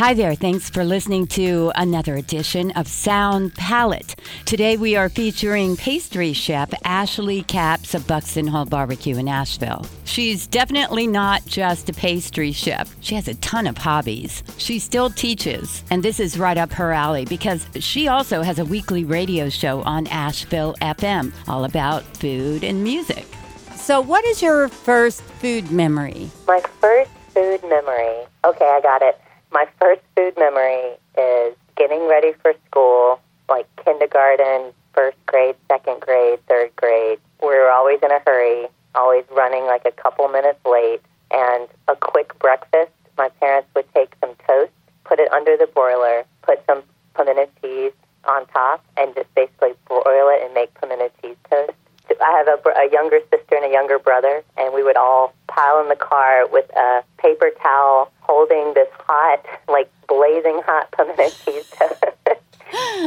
Hi there. Thanks for listening to another edition of Sound Palette. Today we are featuring pastry chef Ashley Capps of Buxton Hall Barbecue in Asheville. She's definitely not just a pastry chef. She has a ton of hobbies. She still teaches, and this is right up her alley because she also has a weekly radio show on Asheville FM all about food and music. So, what is your first food memory? My first food memory. Okay, I got it. My first food memory is getting ready for school, like kindergarten, first grade, second grade, third grade. We were always in a hurry, always running like a couple minutes late, and a quick breakfast. My parents would take some toast, put it under the broiler, put some pimento cheese on top, and just basically broil it and make pimento cheese toast. I have a, a younger sister and a younger brother, and we would all pile in the car with a paper towel holding this hot, like blazing hot pimento cheese toast.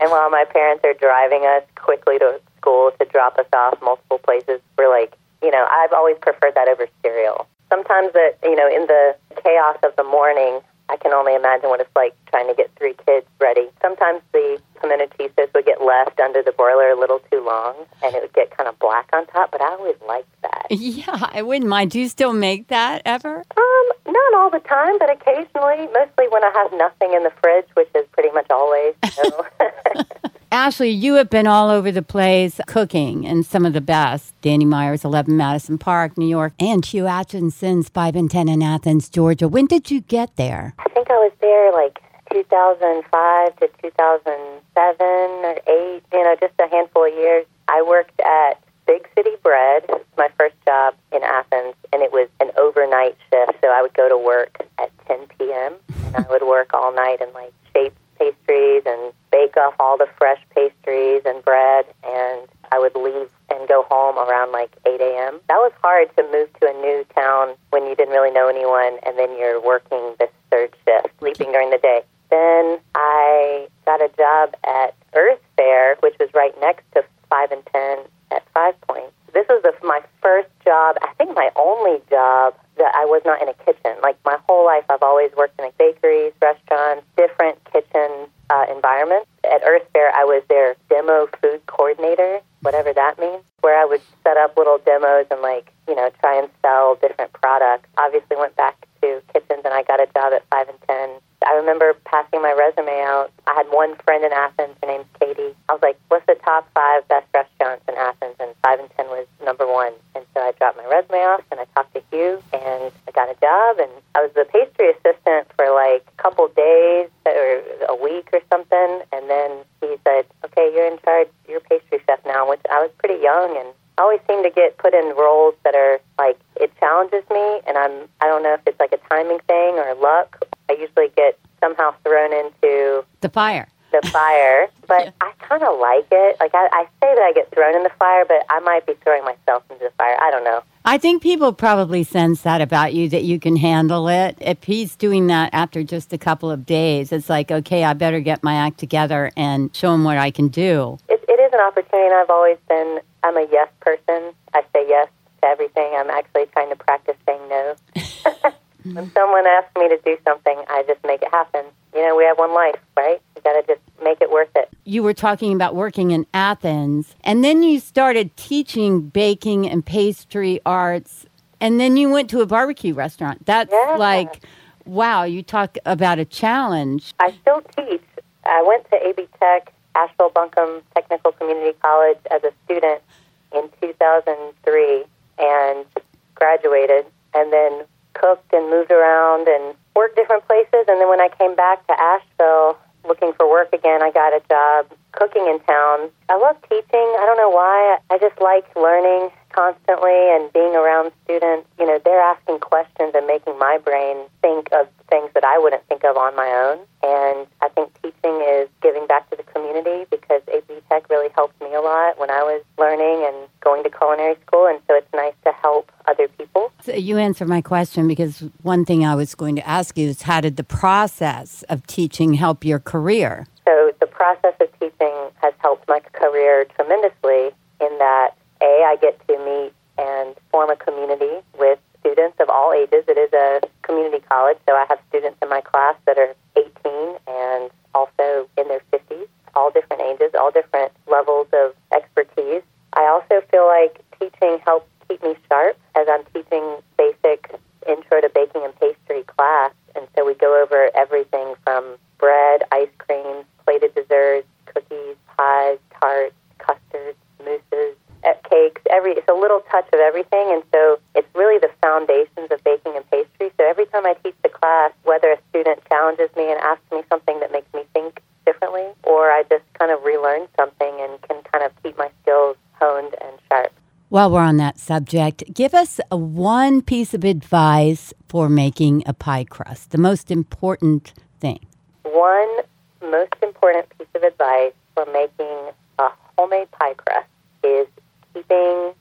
and while my parents are driving us quickly to school to drop us off multiple places, we're like, you know, I've always preferred that over cereal. Sometimes, that you know, in the chaos of the morning, I can only imagine what it's like trying to get three kids ready. Sometimes the pimento would get left under the broiler a little too long, and it would get kind of black on top. But I always liked that. Yeah, I wouldn't mind. Do you still make that ever? Um, not all the time, but occasionally. Mostly when I have nothing in the fridge, which is pretty much always. So. Ashley, you have been all over the place cooking and some of the best. Danny Meyer's 11 Madison Park, New York, and Hugh Acheson's 5 and 10 in Athens, Georgia. When did you get there? I think I was there like 2005 to 2007 or 8, you know, just a handful of years. I worked at Big City Bread, my first job in Athens, and it was an overnight shift. So I would go to work at 10 p.m. and I would work all night and like shape pastries and bake off all the fresh pastries and bread. And I would leave and go home around like 8 a.m. That was hard to move to a new town when you didn't really know anyone, and then you're working this third shift, sleeping during the day. Then I got a job at Earth Fare, which was right next to 5 and 10 at Five Points. This was the, my first job, I think my only job that I was not in a kitchen. Like my whole life, I've always worked in a bakeries, restaurants, different kitchen uh, environments. At Earth Fare, I was their demo food coordinator, whatever that means, where I would set up little demos and like, you know, try and sell different products. Obviously went back to kitchens and I got a job at 5 and 10 I remember passing my resume out. I had one friend in Athens. Her name's top five best restaurants in Athens?" And Five and Ten was number one. And so I dropped my resume off and I talked to Hugh, and I got a job. And I was the pastry assistant for like a couple days or a week or something. And then he said, "Okay, you're in charge. You're pastry chef now." Which I was pretty young and I always seem to get put in roles that are like it challenges me, and I'm I don't know if it's like a timing thing or luck. I usually get somehow thrown into the fire. The fire, but yeah. I kind of like it. Like I, I say that I get thrown in the fire, but I might be throwing myself into the fire. I don't know. I think people probably sense that about you that you can handle it. If he's doing that after just a couple of days, it's like, okay, I better get my act together and show him what I can do. It, it is an opportunity, I've always been I'm a yes person. I say yes to everything. I'm actually trying to practice saying no. when someone asks me to do something, I just make it happen. You know, we have one life, right? Got to just make it worth it. You were talking about working in Athens, and then you started teaching baking and pastry arts, and then you went to a barbecue restaurant. That's yeah. like, wow, you talk about a challenge. I still teach. I went to AB Tech Asheville Buncombe Technical Community College as a student in 2003 and graduated and then cooked and moved around and worked different places. And then when I came back to Asheville looking for work again, I got a job cooking in town. I love teaching. I don't know why. I just like learning constantly and being around students. You know, they're asking questions and making my brain think of things that I wouldn't think of on my own. And I think teaching is giving back to the community because AB Tech really helped me a lot when I was learning and going to culinary school. And so it's nice to help other people you answered my question because one thing I was going to ask you is how did the process of teaching help your career? So the process of teaching has helped my career tremendously in that a I get to meet and form a community with students of all ages. It is a community college, so I have students in my class that are 18 and also in their 50s, all different ages, all different and so it's really the foundations of baking and pastry. So every time I teach the class, whether a student challenges me and asks me something that makes me think differently, or I just kind of relearn something and can kind of keep my skills honed and sharp. While we're on that subject, give us one piece of advice for making a pie crust, the most important thing. One most important piece of advice for making a homemade pie crust is keeping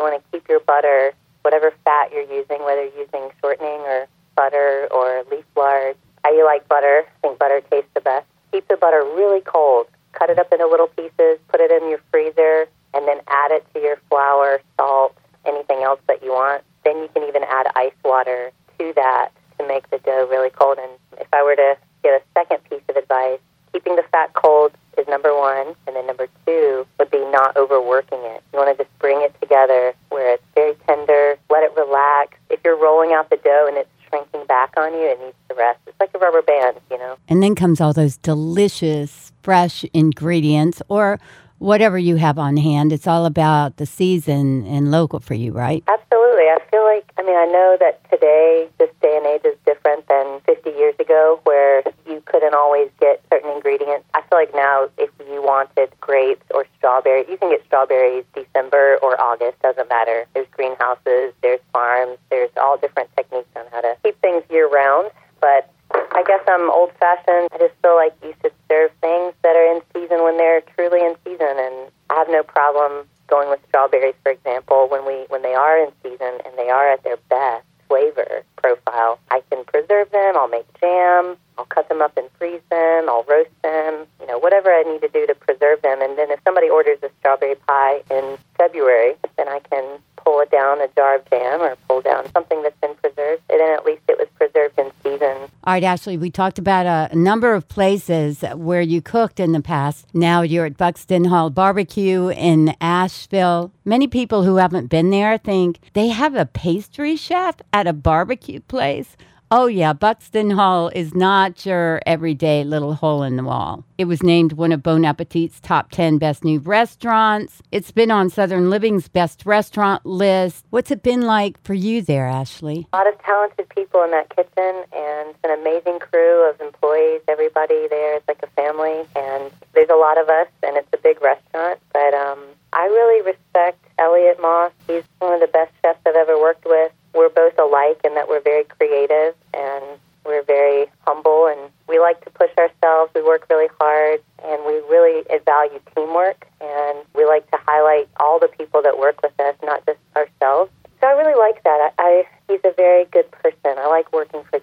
you want to keep your butter, whatever fat you're using, whether you're using shortening or butter or leaf lard. I like butter. I think butter tastes the best. Keep the butter really cold. Cut it up into little pieces, put it in your freezer, and then add it to your flour, salt, anything else that you want. Then you can even add ice water to that to make the dough really cold. And if I were to give a second piece of advice, keeping the fat cold is number one, and then number two would be not overworking it. You want to just bring it together where it's very tender, let it relax. If you're rolling out the dough and it's shrinking back on you, it needs to rest. It's like a rubber band, you know? And then comes all those delicious, fresh ingredients or whatever you have on hand. It's all about the season and local for you, right? Absolutely. I feel like, I mean, I know that today, this day and age is different than 50 years ago where you couldn't always get certain ingredients. Feel like now, if you wanted grapes or strawberries, you can get strawberries December or August, doesn't matter. There's greenhouses, there's farms, there's all different techniques on how to keep things year round. But I guess I'm old fashioned. I just feel like you should serve things that are in season when they're truly in season, and I have no problem going with strawberries, for example, when we when they are in season and they are at their best flavor profile. I can preserve them. I'll make jam. I'll cut them up and freeze them. I'll roast them. You know, whatever I need to do to preserve them. And then if somebody orders a strawberry pie in February, then I can pull down a jar of jam or pull down something that's been preserved, and then at least it was preserved in season. All right, Ashley, we talked about a number of places where you cooked in the past. Now you're at Buxton Hall Barbecue in Asheville. Many people who haven't been there think they have a pastry chef at a barbecue place. Oh, yeah, Buxton Hall is not your everyday little hole in the wall. It was named one of Bon Appetit's top 10 best new restaurants. It's been on Southern Living's best restaurant list. What's it been like for you there, Ashley? A lot of talented people in that kitchen and an amazing crew of employees. Everybody there is like a family, and there's a lot of us, and it's a big restaurant. But um,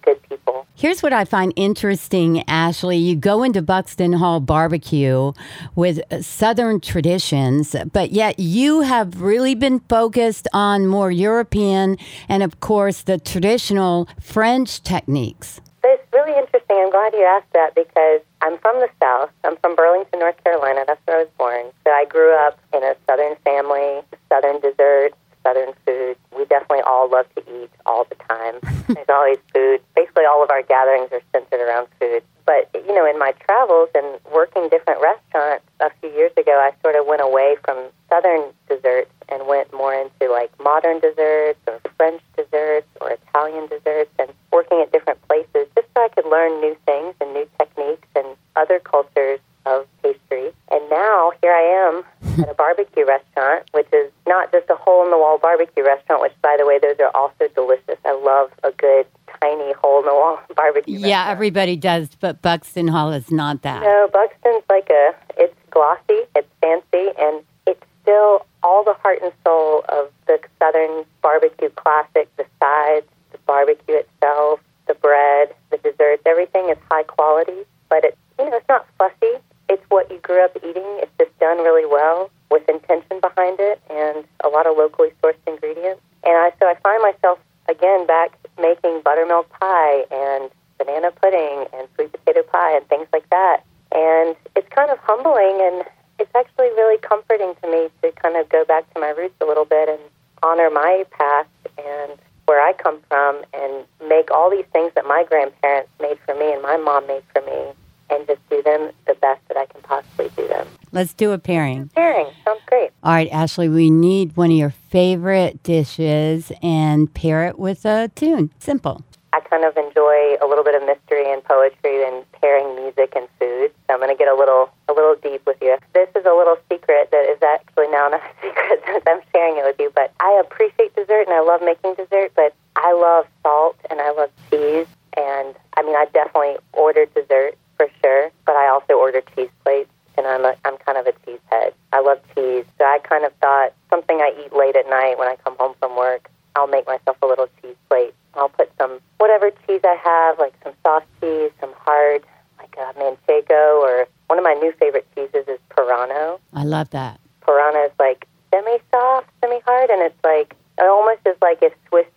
good people. Here's what I find interesting, Ashley. You go into Buxton Hall Barbecue with Southern traditions, but yet you have really been focused on more European and, of course, the traditional French techniques. It's really interesting. I'm glad you asked that because I'm from the South. I'm from Burlington, North Carolina. That's where I was born. So I grew up in a Southern family, Southern dessert, Southern food. We definitely all love to eat all the time. There's always food. Basically, all of our gatherings are centered around food. But, you know, in my travels and working different restaurants a few years ago, I sort of went away from Southern desserts and went more into like modern desserts or French desserts or Italian desserts and working at different places just so I could learn new things and new techniques and other cultures of pastry. And now here I am at a barbecue restaurant, which is not just a hole in the wall barbecue restaurant, which, by the way, those are also delicious. I love a good tiny hole in the wall barbecue. Yeah, restaurant. everybody does, but Buxton Hall is not that. No, Buxton's like a, it's glossy, it's fancy, and it's still all the heart and soul of the Southern barbecue classic the sides, the barbecue itself, the bread, the desserts, everything is high quality, but it's, you know, it's not fussy it's what you grew up eating. It's just done really well with intention behind it and a lot of locally sourced ingredients. And I, so I find myself again back making buttermilk pie and banana pudding and sweet potato pie and things like that. And it's kind of humbling and it's actually really comforting to me to kind of go back to my roots a little bit and honor my past and where I come from and make all these things that my grandparents made for me and my mom made for me and just do them the best that I can possibly do them. Let's do a pairing. Pairing sounds great. All right, Ashley, we need one of your favorite dishes and pair it with a tune. Simple. I kind of enjoy a little bit of mystery and poetry and pairing music and food. So I'm going to get a little a little deep with you. This is a little secret that is actually now not a secret since I'm sharing it with you. But I appreciate dessert and I love making dessert. But I love salt and I love cheese. And I mean, I definitely ordered dessert for sure. But I also order cheese plates. And I'm a, I'm kind of a cheese head. I love cheese, so I kind of thought something I eat late at night when I come home from work. I'll make myself a little cheese plate. I'll put some whatever cheese I have, like some soft cheese, some hard, like a manchego, or one of my new favorite cheeses is Parrano. I love that. Parrano is like semi-soft, semi-hard, and it's like it almost is like if Swiss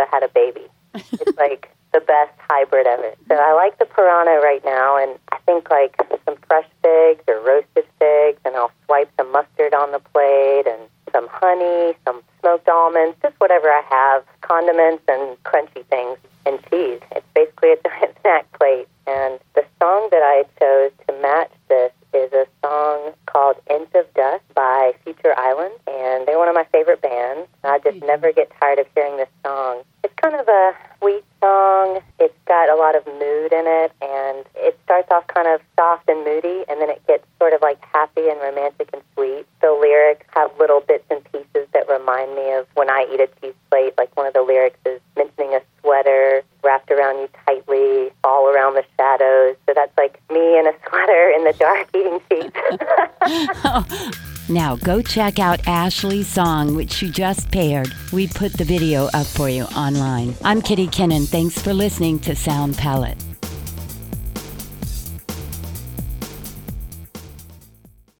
cheese had a baby. it's like the best hybrid ever. So I like the Parrano right now, and I think like some fresh figs or roasted figs, and I'll swipe some mustard on the plate and some honey, some smoked almonds, just whatever I have, condiments and crunchy things, and cheese. It's basically a giant snack plate. And the song that I chose to match this is a song called Inch of Dust by Future Island, and they're one of my favorite bands. I just mm-hmm. never get tired of hearing this song. It's kind of a sweet song. It's got a lot of mood in it, and it starts off kind of soft and moody, and then it gets sort of like happy and romantic and sweet. The lyrics have little bits and pieces that remind me of when I eat a cheese plate. Like one of the lyrics is mentioning a sweater wrapped around you tightly, all around the shadows. So that's like me in a sweater in the dark eating cheese. Now go check out Ashley's song, which she just paired. We put the video up for you online. I'm Kitty Kinnon. Thanks for listening to Sound Palette.